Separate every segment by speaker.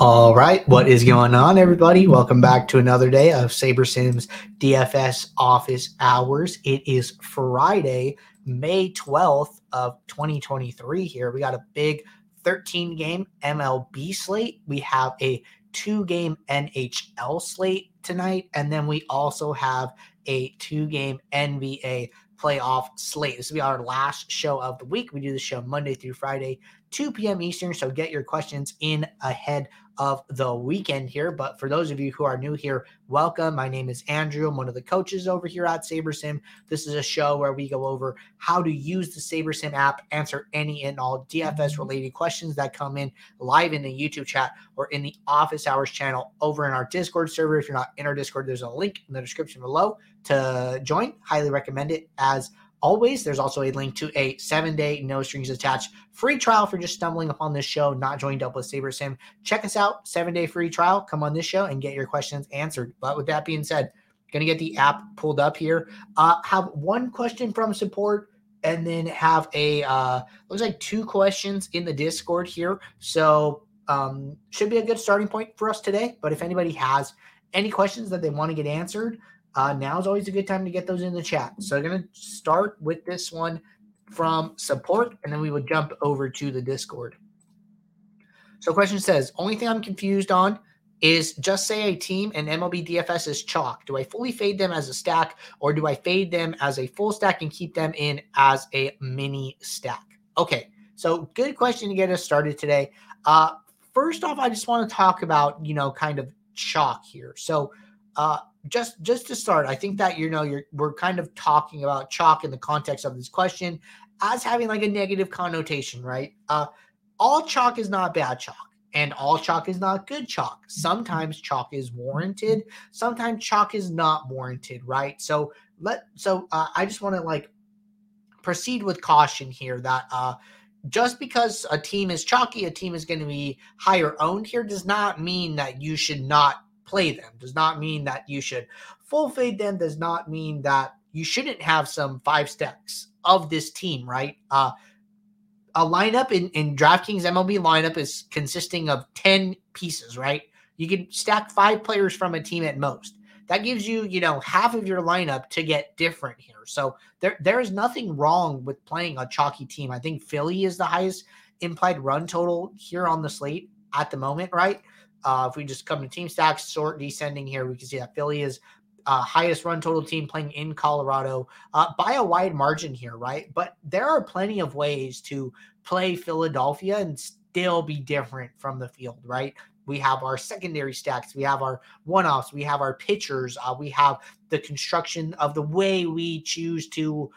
Speaker 1: All right, what is going on, everybody? Welcome back to another day of SaberSim's DFS office hours. It is Friday, May 12th of 2023 here. We got a big 13 game MLB slate. We have a two game NHL slate tonight, and then we also have a two game NBA playoff slate. This will be our last show of the week. We do the show Monday through Friday, 2 p.m. Eastern. So get your questions in ahead of the weekend here. But for those of you who are new here, welcome. My name is Andrew. I'm one of the coaches over here at SaberSim. This is a show where we go over how to use the SaberSim app, answer any and all DFS mm-hmm. related questions that come in live in the YouTube chat or in the office hours channel over in our Discord server. If you're not in our Discord, there's a link in the description below to join. Highly recommend it as always, there's also a link to a seven day, no strings attached free trial for just stumbling upon this show, not joined up with SaberSim. Check us out, seven day free trial. Come on this show and get your questions answered. But with that being said, gonna get the app pulled up here. Uh, have one question from support and then have a uh, looks like two questions in the Discord here. So um, should be a good starting point for us today. But if anybody has any questions that they want to get answered, uh, now is always a good time to get those in the chat. So I'm going to start with this one from support, and then we will jump over to the Discord. So question says, only thing I'm confused on is just say a team and MLB DFS is chalk. Do I fully fade them as a stack or do I fade them as a full stack and keep them in as a mini stack? Okay, so good question to get us started today. Uh, first off, I just want to talk about, you know, kind of chalk here. So uh, just just to start, I think that you know you're we're kind of talking about chalk in the context of this question as having like a negative connotation, right? Uh, all chalk is not bad chalk, and all chalk is not good chalk. Sometimes chalk is warranted, sometimes chalk is not warranted, right? So let so uh, I just want to like proceed with caution here that uh just because a team is chalky, a team is going to be higher owned here does not mean that you should not play them. Does not mean that you should full fade them. Does not mean that you shouldn't have some five stacks of this team, right? Uh, a lineup in, in DraftKings MLB lineup is consisting of 10 pieces, right? You can stack five players from a team at most. That gives you, you know, half of your lineup to get different here. So there there is nothing wrong with playing a chalky team. I think Philly is the highest implied run total here on the slate at the moment, right? Uh, if we just come to team stacks, sort descending here, we can see that Philly is uh, highest run total team playing in Colorado uh, by a wide margin here, right? But there are plenty of ways to play Philadelphia and still be different from the field, right? We have our secondary stacks, we have our one offs, we have our pitchers, uh, we have the construction of the way we choose to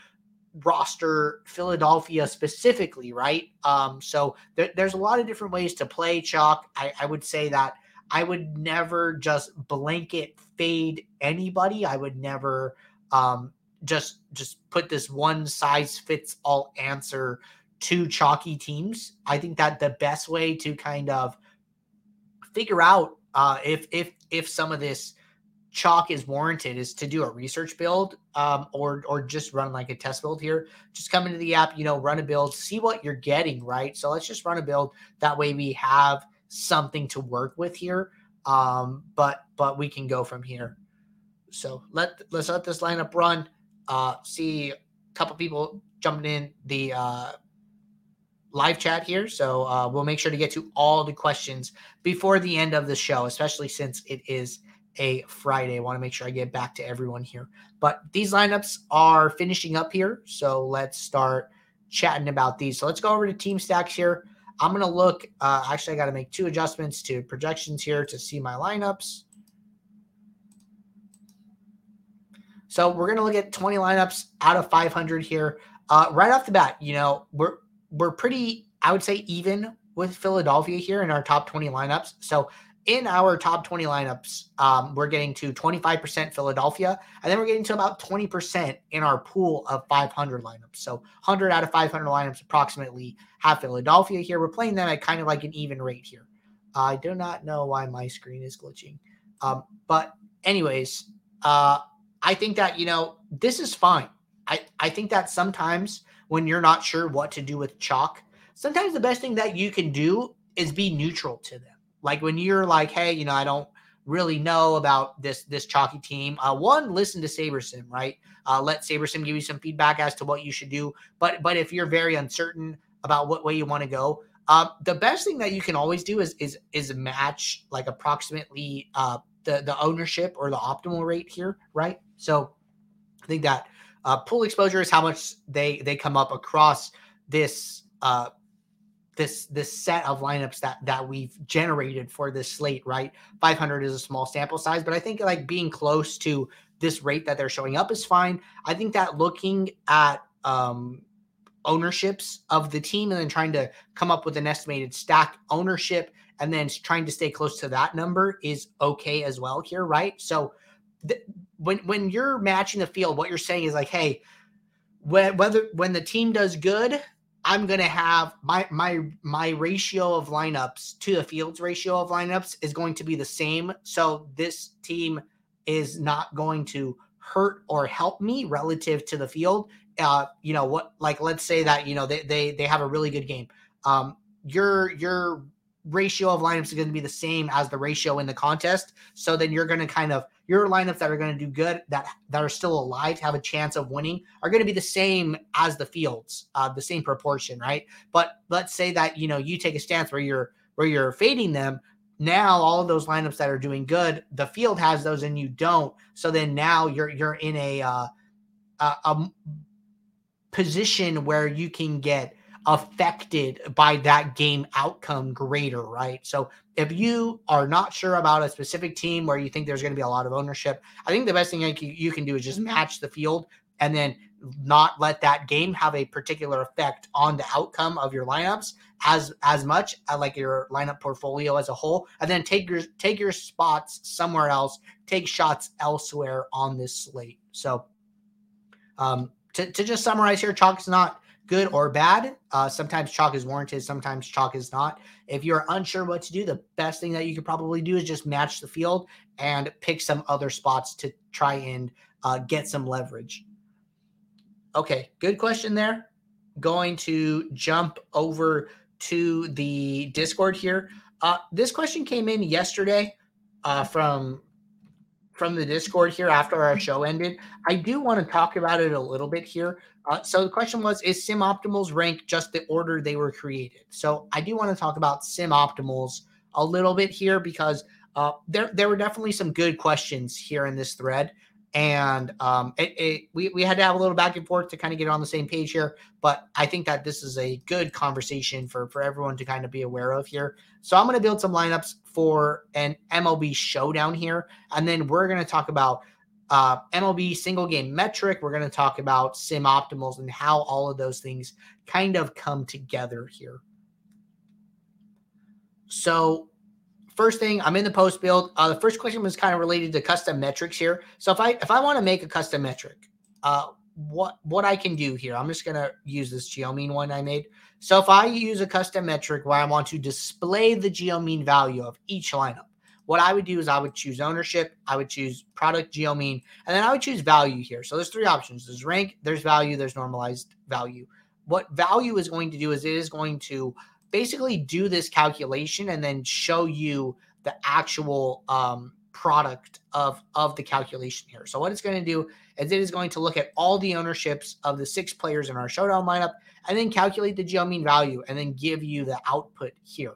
Speaker 1: roster Philadelphia specifically, right? Um, so there, there's a lot of different ways to play chalk. I, I would say that I would never just blanket fade anybody. I would never um, just just put this one size fits all answer to chalky teams. I think that the best way to kind of figure out uh, if if if some of this chalk is warranted is to do a research build um, or or just run like a test build here. Just come into the app you know run a build see what you're getting right? So let's just run a build. That way we have something to work with here um, but but we can go from here. So let let's let this lineup run. Uh, see a couple people jumping in the uh, live chat here. So uh, we'll make sure to get to all the questions before the end of the show especially since it is a Friday. I want to make sure I get back to everyone here. But these lineups are finishing up here. So let's start chatting about these. So let's go over to team stacks here. I'm going to look. Uh, actually, I got to make two adjustments to projections here to see my lineups. So we're going to look at 20 lineups out of 500 here. Uh, right off the bat, you know, we're we're pretty, I would say, even with Philadelphia here in our top 20 lineups. So in our top 20 lineups, um, we're getting to 25% Philadelphia, and then we're getting to about 20% in our pool of 500 lineups. So 100 out of 500 lineups approximately have Philadelphia here. We're playing them at kind of like an even rate here. I do not know why my screen is glitching. Um, but, anyways, uh, I think that, you know, this is fine. I, I think that sometimes when you're not sure what to do with chalk, sometimes the best thing that you can do is be neutral to them like when you're like, hey, you know, I don't really know about this this chalky team. Uh, one, listen to SaberSim, right? Uh, let SaberSim give you some feedback as to what you should do. But but if you're very uncertain about what way you want to go, uh, the best thing that you can always do is is is match like approximately uh, the the ownership or the optimal rate here, right? So I think that uh, pool exposure is how much they they come up across this uh, this this set of lineups that that we've generated for this slate, right? 500 is a small sample size, but I think like being close to this rate that they're showing up is fine. I think that looking at um ownerships of the team and then trying to come up with an estimated stack ownership and then trying to stay close to that number is okay as well here, right? So th- when when you're matching the field, what you're saying is like, hey, whether when the team does good, I'm gonna have my my my ratio of lineups to the field's ratio of lineups is going to be the same. So this team is not going to hurt or help me relative to the field. Uh, you know what? Like, let's say that you know they they they have a really good game. Um, your your ratio of lineups is going to be the same as the ratio in the contest. So then you're going to kind of your lineups that are going to do good that that are still alive have a chance of winning are going to be the same as the fields, uh, the same proportion, right? But let's say that you know you take a stance where you're where you're fading them. Now all of those lineups that are doing good, the field has those and you don't. So then now you're you're in a uh, a, a position where you can get affected by that game outcome greater, right? So if you are not sure about a specific team where you think there's going to be a lot of ownership, I think the best thing you can do is just match the field and then not let that game have a particular effect on the outcome of your lineups as as much uh, like your lineup portfolio as a whole. And then take your take your spots somewhere else take shots elsewhere on this slate. So um to, to just summarize here chalk's not good or bad. Uh, sometimes chalk is warranted, sometimes chalk is not. If you're unsure what to do, the best thing that you could probably do is just match the field and pick some other spots to try and uh, get some leverage. Okay, good question there. Going to jump over to the Discord here. Uh, this question came in yesterday uh, from from the Discord here after our show ended. I do want to talk about it a little bit here. Uh, so the question was, is Sim Optimals rank just the order they were created? So I do want to talk about Sim Optimals a little bit here because uh, there there were definitely some good questions here in this thread, and um, it, it, we we had to have a little back and forth to kind of get on the same page here. But I think that this is a good conversation for for everyone to kind of be aware of here. So I'm going to build some lineups for an MLB showdown here, and then we're going to talk about uh, MLB single game metric. We're going to talk about sim optimals and how all of those things kind of come together here. So, first thing, I'm in the post build. Uh, the first question was kind of related to custom metrics here. So, if I if I want to make a custom metric, uh, what what I can do here, I'm just to use this geomean one I made. So, if I use a custom metric where I want to display the geomean value of each lineup, what I would do is I would choose ownership, I would choose product geo mean, and then I would choose value here. So there's three options. There's rank, there's value, there's normalized value. What value is going to do is it is going to basically do this calculation and then show you the actual um, product of of the calculation here. So what it's going to do is it is going to look at all the ownerships of the six players in our showdown lineup and then calculate the geo mean value and then give you the output here.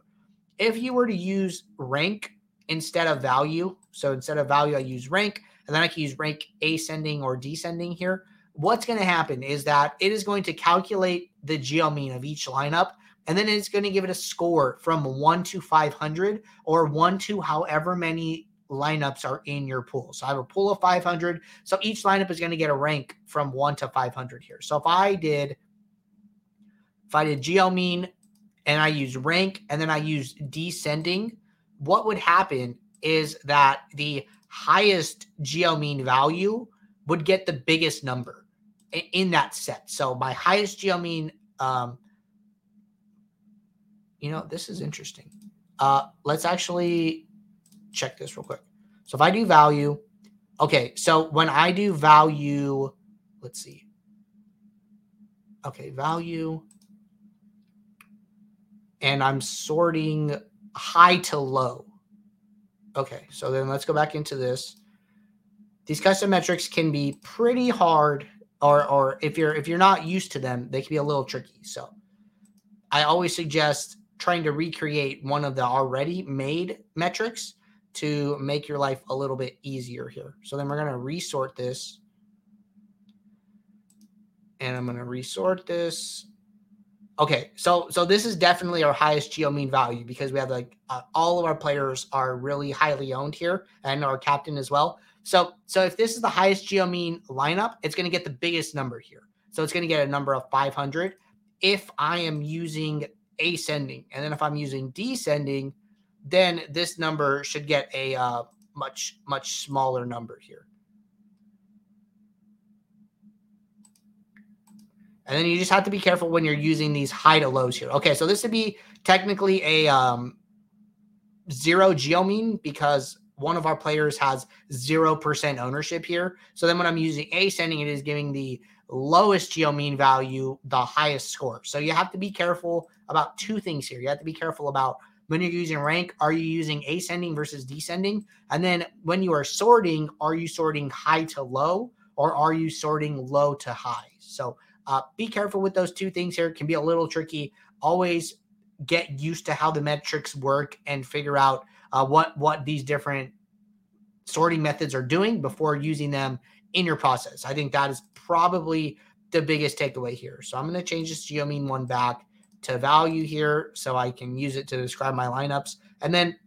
Speaker 1: If you were to use rank instead of value. So instead of value, I use rank, and then I can use rank ascending or descending here. What's going to happen is that it is going to calculate the geo mean of each lineup, and then it's going to give it a score from one to 500 or one to however many lineups are in your pool. So I have a pool of 500. So each lineup is going to get a rank from one to 500 here. So if I did, if I did geo mean and I use rank and then I use descending, what would happen is that the highest geo mean value would get the biggest number in, that set. So my highest geo mean, um, you know, this is interesting. Uh, let's actually check this real quick. So if I do value, okay, so when I do value, let's see. Okay, value. And I'm sorting high to low. Okay, so then let's go back into this. These custom metrics can be pretty hard, or or if you're if you're not used to them, they can be a little tricky. So I always suggest trying to recreate one of the already made metrics to make your life a little bit easier here. So then we're going to resort this. And I'm going to resort this. Okay, so so this is definitely our highest geo mean value because we have like uh, all of our players are really highly owned here and our captain as well. So so if this is the highest geo mean lineup, it's going to get the biggest number here. So it's going to get a number of 500 if I am using ascending. And then if I'm using descending, then this number should get a uh, much, much smaller number here. And then you just have to be careful when you're using these high to lows here. Okay, so this would be technically a um, zero geomean because one of our players has 0% ownership here. So then when I'm using ascending, it is giving the lowest geo mean value the highest score. So you have to be careful about two things here. You have to be careful about when you're using rank, are you using ascending versus descending? And then when you are sorting, are you sorting high to low or are you sorting low to high? So uh, be careful with those two things here. It can be a little tricky. Always get used to how the metrics work and figure out uh, what what these different sorting methods are doing before using them in your process. I think that is probably the biggest takeaway here. So I'm going to change this geomean one back to value here so I can use it to describe my lineups. And then,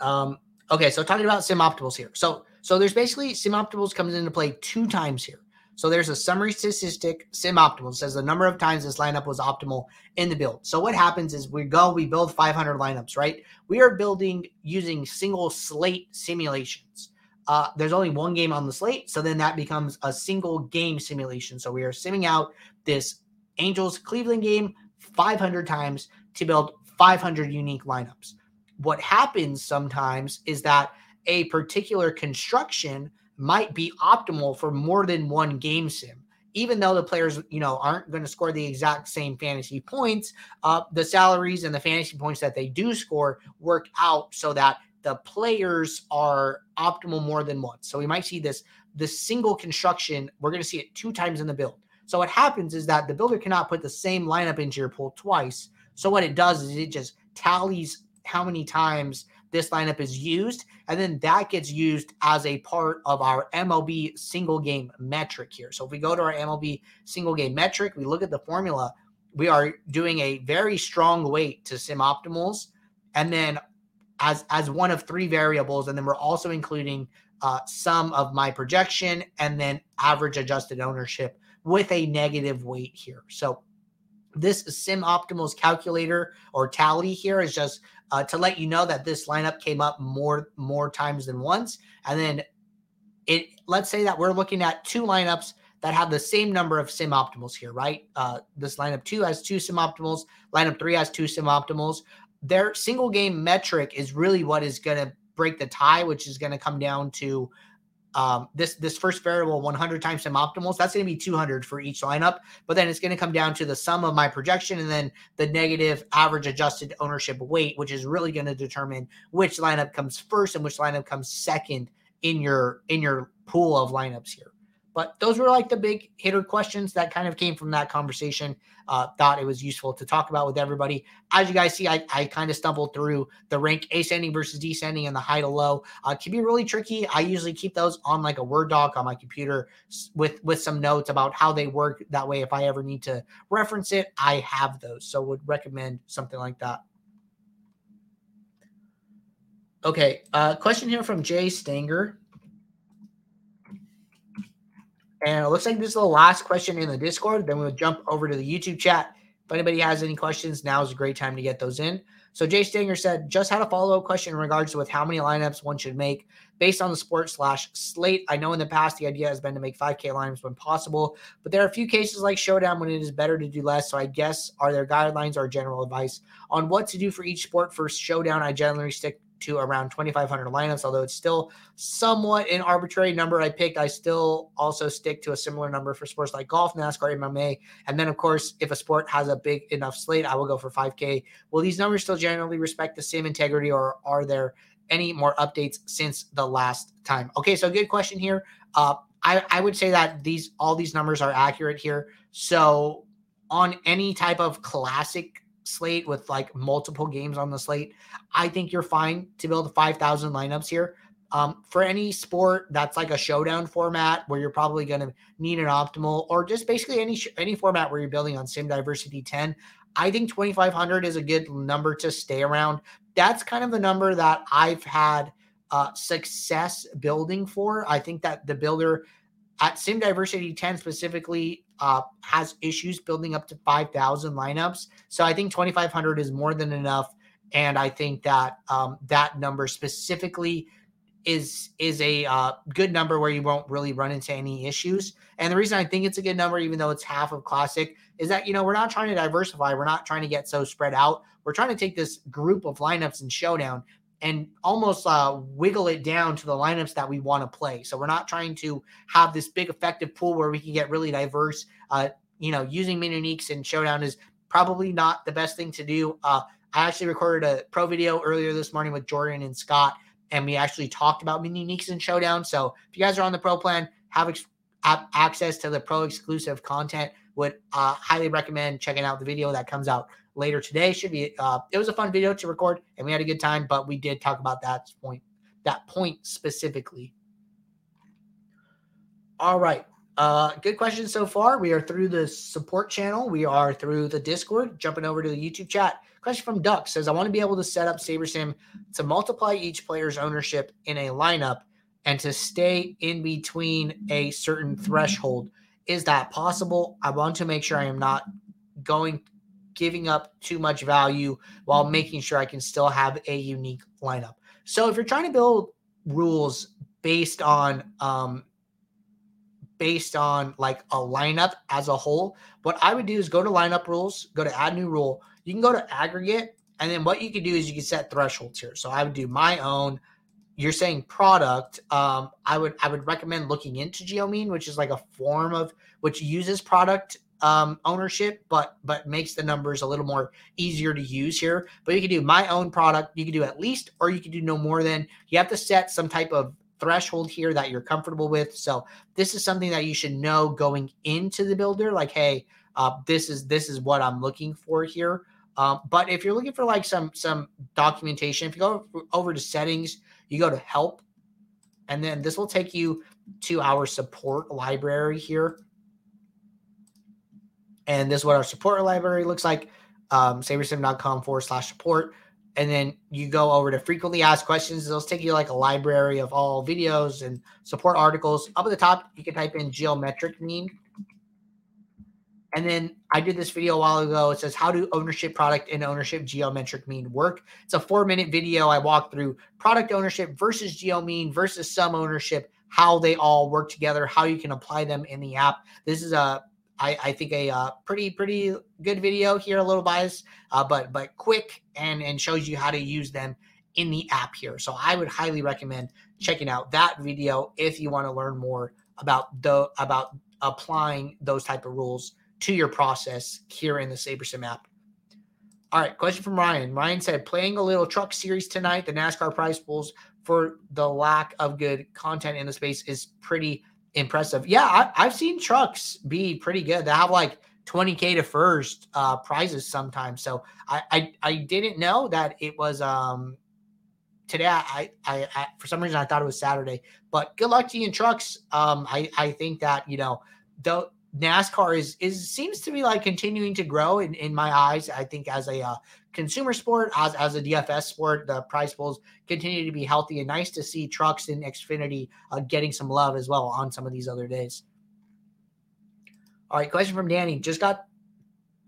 Speaker 1: um, okay, so talking about sim optimals here. So, so there's basically sim optimals comes into play two times here. So there's a summary statistic sim optimal says the number of times this lineup was optimal in the build. So what happens is we go, we build 500 lineups, right? We are building using single slate simulations. Uh, there's only one game on the slate, so then that becomes a single game simulation. So we are simming out this Angels Cleveland game 500 times to build 500 unique lineups. What happens sometimes is that a particular construction might be optimal for more than one game sim. Even though the players, you know, aren't going to score the exact same fantasy points, uh, the salaries and the fantasy points that they do score work out so that the players are optimal more than once. So we might see this the single construction. We're going to see it two times in the build. So what happens is that the builder cannot put the same lineup into your pool twice. So what it does is it just tallies how many times this lineup is used, and then that gets used as a part of our MLB single game metric here. So if we go to our MLB single game metric, we look at the formula, we are doing a very strong weight to sim optimals, and then as as one of three variables, and then we're also including uh, some of my projection and then average adjusted ownership with a negative weight here. So this sim optimals calculator or tally here is just uh, to let you know that this lineup came up more more times than once. And then it let's say that we're looking at two lineups that have the same number of sim optimals here right? Uh, this lineup two has two sim optimals lineup three has two sim optimals their single game metric is really what is going to break the tie which is going to come down to um, this this first variable 100 times sim optimals that's going to be 200 for each lineup but then it's going to come down to the sum of my projection and then the negative average adjusted ownership weight which is really going to determine which lineup comes first and which lineup comes second in your in your pool of lineups here but those were like the big hitter questions that kind of came from that conversation. Uh, thought it was useful to talk about with everybody. As you guys see, I, I kind of stumbled through the rank ascending versus descending and the high to low. Uh, can be really tricky. I usually keep those on like a Word doc on my computer with with some notes about how they work. That way, if I ever need to reference it, I have those. So would recommend something like that. Okay, uh, question here from Jay Stanger. And it looks like this is the last question in the Discord. Then we'll jump over to the YouTube chat. If anybody has any questions, now is a great time to get those in. So Jay Stanger said, just had a follow-up question in regards to with how many lineups one should make based on the sport slash slate. I know in the past the idea has been to make 5K lineups when possible, but there are a few cases like Showdown when it is better to do less. So I guess are there guidelines or general advice on what to do for each sport? For Showdown, I generally stick to around 2,500 lineups, although it's still somewhat an arbitrary number I picked. I still also stick to a similar number for sports like golf, NASCAR, MMA. And then, of course, if a sport has a big enough slate, I will go for 5K. Will these numbers still generally respect the same integrity, or are there any more updates since the last time? Okay, so good question here. Uh, I, I would say that these all these numbers are accurate here. So on any type of classic slate with like multiple games on the slate, I think you're fine to build 5,000 lineups here. Um, for any sport that's like a showdown format where you're probably going to need an optimal or just basically any any format where you're building on sim diversity 10 i think 2500 is a good number to stay around that's kind of the number that i've had uh, success building for i think that the builder at sim diversity 10 specifically uh, has issues building up to 5000 lineups so i think 2500 is more than enough and i think that um, that number specifically is is a uh, good number where you won't really run into any issues. And the reason I think it's a good number, even though it's half of classic, is that you know we're not trying to diversify. We're not trying to get so spread out. We're trying to take this group of lineups in showdown and almost uh, wiggle it down to the lineups that we want to play. So we're not trying to have this big effective pool where we can get really diverse. Uh, you know, using mini uniques in showdown is probably not the best thing to do. Uh, I actually recorded a pro video earlier this morning with Jordan and Scott and we actually talked about mini uniques and showdown. So if you guys are on the pro plan, have, ex- have access to the pro exclusive content. Would uh, highly recommend checking out the video that comes out later today. Should be uh, it was a fun video to record, and we had a good time. But we did talk about that point that point specifically. All right. Uh, good questions so far. We are through the support channel. We are through the Discord. Jumping over to the YouTube chat. Question from Duck says, I want to be able to set up SaberSim to multiply each player's ownership in a lineup and to stay in between a certain threshold. Is that possible? I want to make sure I am not going giving up too much value while making sure I can still have a unique lineup. So if you're trying to build rules based on um based on like a lineup as a whole, what I would do is go to lineup rules, go to add new rule, you can go to aggregate, and then what you can do is you can set thresholds here. So I would do my own. You're saying product. Um, I would I would recommend looking into Geomean, which is like a form of which uses product um, ownership, but but makes the numbers a little more easier to use here. But you can do my own product. You can do at least, or you can do no more than. You have to set some type of threshold here that you're comfortable with. So this is something that you should know going into the builder. Like, hey, uh, this is this is what I'm looking for here. Um, but if you're looking for like some some documentation, if you go over to settings, you go to help, and then this will take you to our support library here. And this is what our support library looks like. Um, sabersim.com forward slash support. And then you go over to frequently asked questions. It'll take you like a library of all videos and support articles. Up at the top, you can type in geometric mean and then I did this video a while ago. It says, How do ownership, product, and ownership geometric mean work? It's a four minute video. I walk through product ownership versus geo mean versus sum ownership, how they all work together, how you can apply them in the app. This is a I, I think a uh, pretty pretty good video here, a little biased, uh, but but quick and and shows you how to use them in the app here. So I would highly recommend checking out that video if you want to learn more about the about applying those type of rules to your process here in the SaberSim app. All right, question from Ryan. Ryan said, playing a little truck series tonight, the NASCAR prize pools for the lack of good content in the space is pretty impressive. Yeah, I, have seen trucks be pretty good. They have like 20k to first uh, prizes sometimes. So I, I I didn't know that it was um today. I, I I for some reason I thought it was Saturday. But good luck to you in trucks. Um, I I think that you know though NASCAR is is seems to be like continuing to grow in, in my eyes. I think as a uh, consumer sport, as as a DFS sport, the prize pools continue to be healthy and nice to see trucks in Xfinity uh, getting some love as well on some of these other days. All right, question from Danny. Just got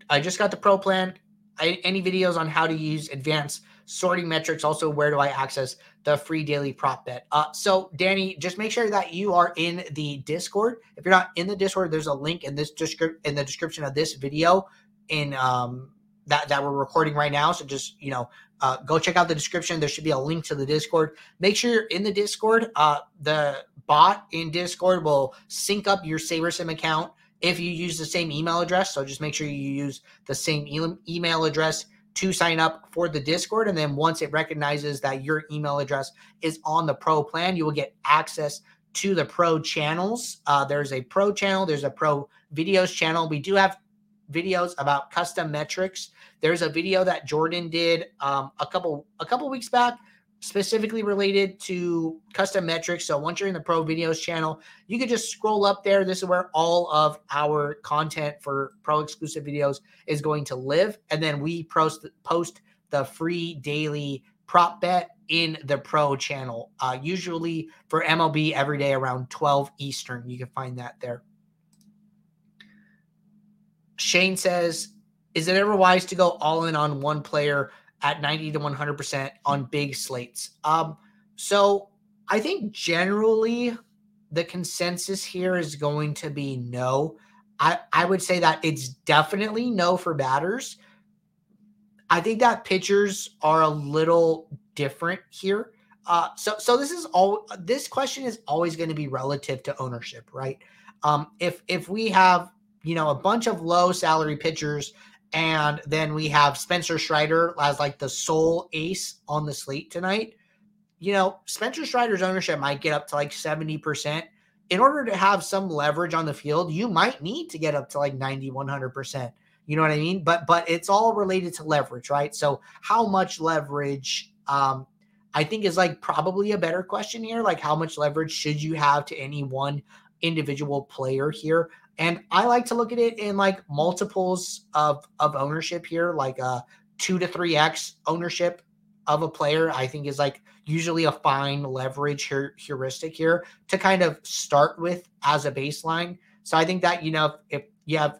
Speaker 1: I just got the pro plan. I, any videos on how to use advanced sorting metrics. Also, where do I access the free daily prop bet? Uh, so, Danny, just make sure that you are in the Discord. If you're not in the Discord, there's a link in this description in the description of this video in um, that that we're recording right now. So just you know, uh, go check out the description. There should be a link to the Discord. Make sure you're in the Discord. Uh, the bot in Discord will sync up your SaberSim account if you use the same email address. So just make sure you use the same e- email address to sign up for the Discord. And then once it recognizes that your email address is on the pro plan, you will get access to the pro channels. Uh, there's a pro channel, there's a pro videos channel. We do have videos about custom metrics. There's a video that Jordan did um, a couple a couple weeks back specifically related to custom metrics. So once you're in the pro videos channel, you can just scroll up there. This is where all of our content for pro exclusive videos is going to live. And then we post, post the free daily prop bet in the pro channel, uh, usually for MLB every day around 12 Eastern. You can find that there. Shane says, Is it ever wise to go all in on one player at 90 to 100% on big slates? Um, so I think generally the consensus here is going to be no. I, I would say that it's definitely no for batters. I think that pitchers are a little different here. Uh, so so this is all this question is always going to be relative to ownership, right? Um, if if we have you know a bunch of low salary pitchers and then we have Spencer Strider as like the sole ace on the slate tonight, you know Spencer Strider's ownership might get up to like seventy percent. In order to have some leverage on the field, you might need to get up to like 90, 100 percent. You know what I mean? But but it's all related to leverage, right? So how much leverage um I think is like probably a better question here. Like how much leverage should you have to any one individual player here? And I like to look at it in like multiples of of ownership here, like a two to three X ownership of a player, I think is like usually a fine leverage heuristic here to kind of start with as a baseline. So I think that, you know, if you have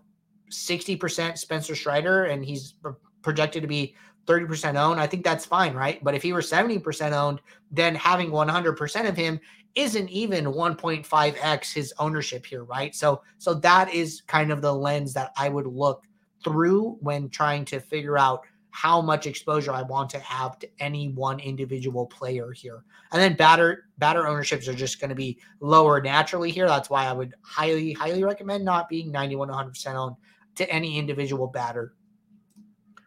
Speaker 1: 60% Spencer Strider and he's projected to be 30% owned, I think that's fine, right? But if he were 70% owned, then having 100% of him isn't even 1.5x his ownership here, right? So so that is kind of the lens that I would look through when trying to figure out how much exposure I want to have to any one individual player here. And then batter batter ownerships are just going to be lower naturally here. That's why I would highly highly recommend not being 91 100% owned to any individual batter.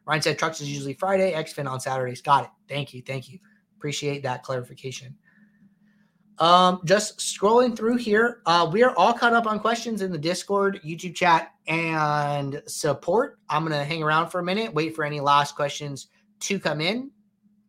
Speaker 1: Ryan said trucks is usually Friday, XFIN on Saturdays. Got it. Thank you. Thank you. Appreciate that clarification. Um, just scrolling through here, uh, we are all caught up on questions in the Discord, YouTube chat, and support. I'm gonna hang around for a minute, wait for any last questions to come in.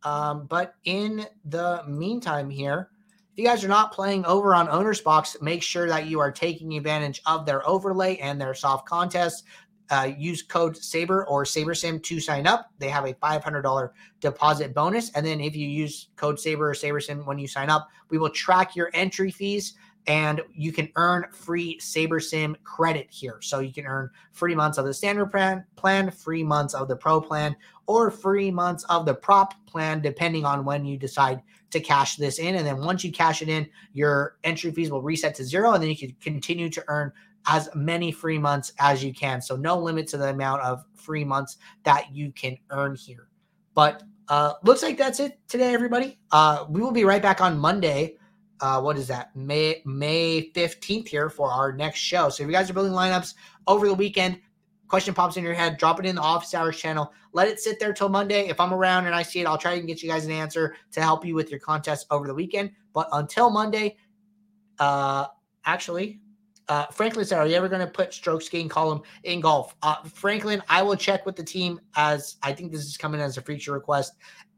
Speaker 1: Um, but in the meantime, here, if you guys are not playing over on OwnersBox, make sure that you are taking advantage of their overlay and their soft contests. Uh, use code Saber or SaberSim to sign up. They have a $500 deposit bonus. And then if you use code Saber or SaberSim when you sign up, we will track your entry fees and you can earn free SaberSim credit here. So you can earn free months of the standard plan, plan, free months of the pro plan, or free months of the prop plan, depending on when you decide to cash this in. And then once you cash it in, your entry fees will reset to zero, and then you can continue to earn as many free months as you can. So no limit to the amount of free months that you can earn here. But uh, looks like that's it today, everybody. Uh, we will be right back on Monday. Uh, what is that? May May 15th here for our next show. So if you guys are building lineups over the weekend, question pops in your head, drop it in the office hours channel. Let it sit there till Monday. If I'm around and I see it, I'll try and get you guys an answer to help you with your contest over the weekend. But until Monday, uh, actually, uh, Franklin said, "Are you ever going to put strokes gain column in golf?" Uh, Franklin, I will check with the team as I think this is coming as a feature request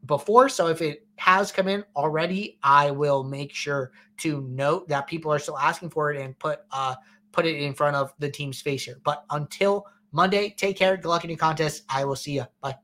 Speaker 1: before. So if it has come in already, I will make sure to note that people are still asking for it and put uh, put it in front of the team's face here. But until Monday, take care. Good luck in your contest. I will see you. Bye.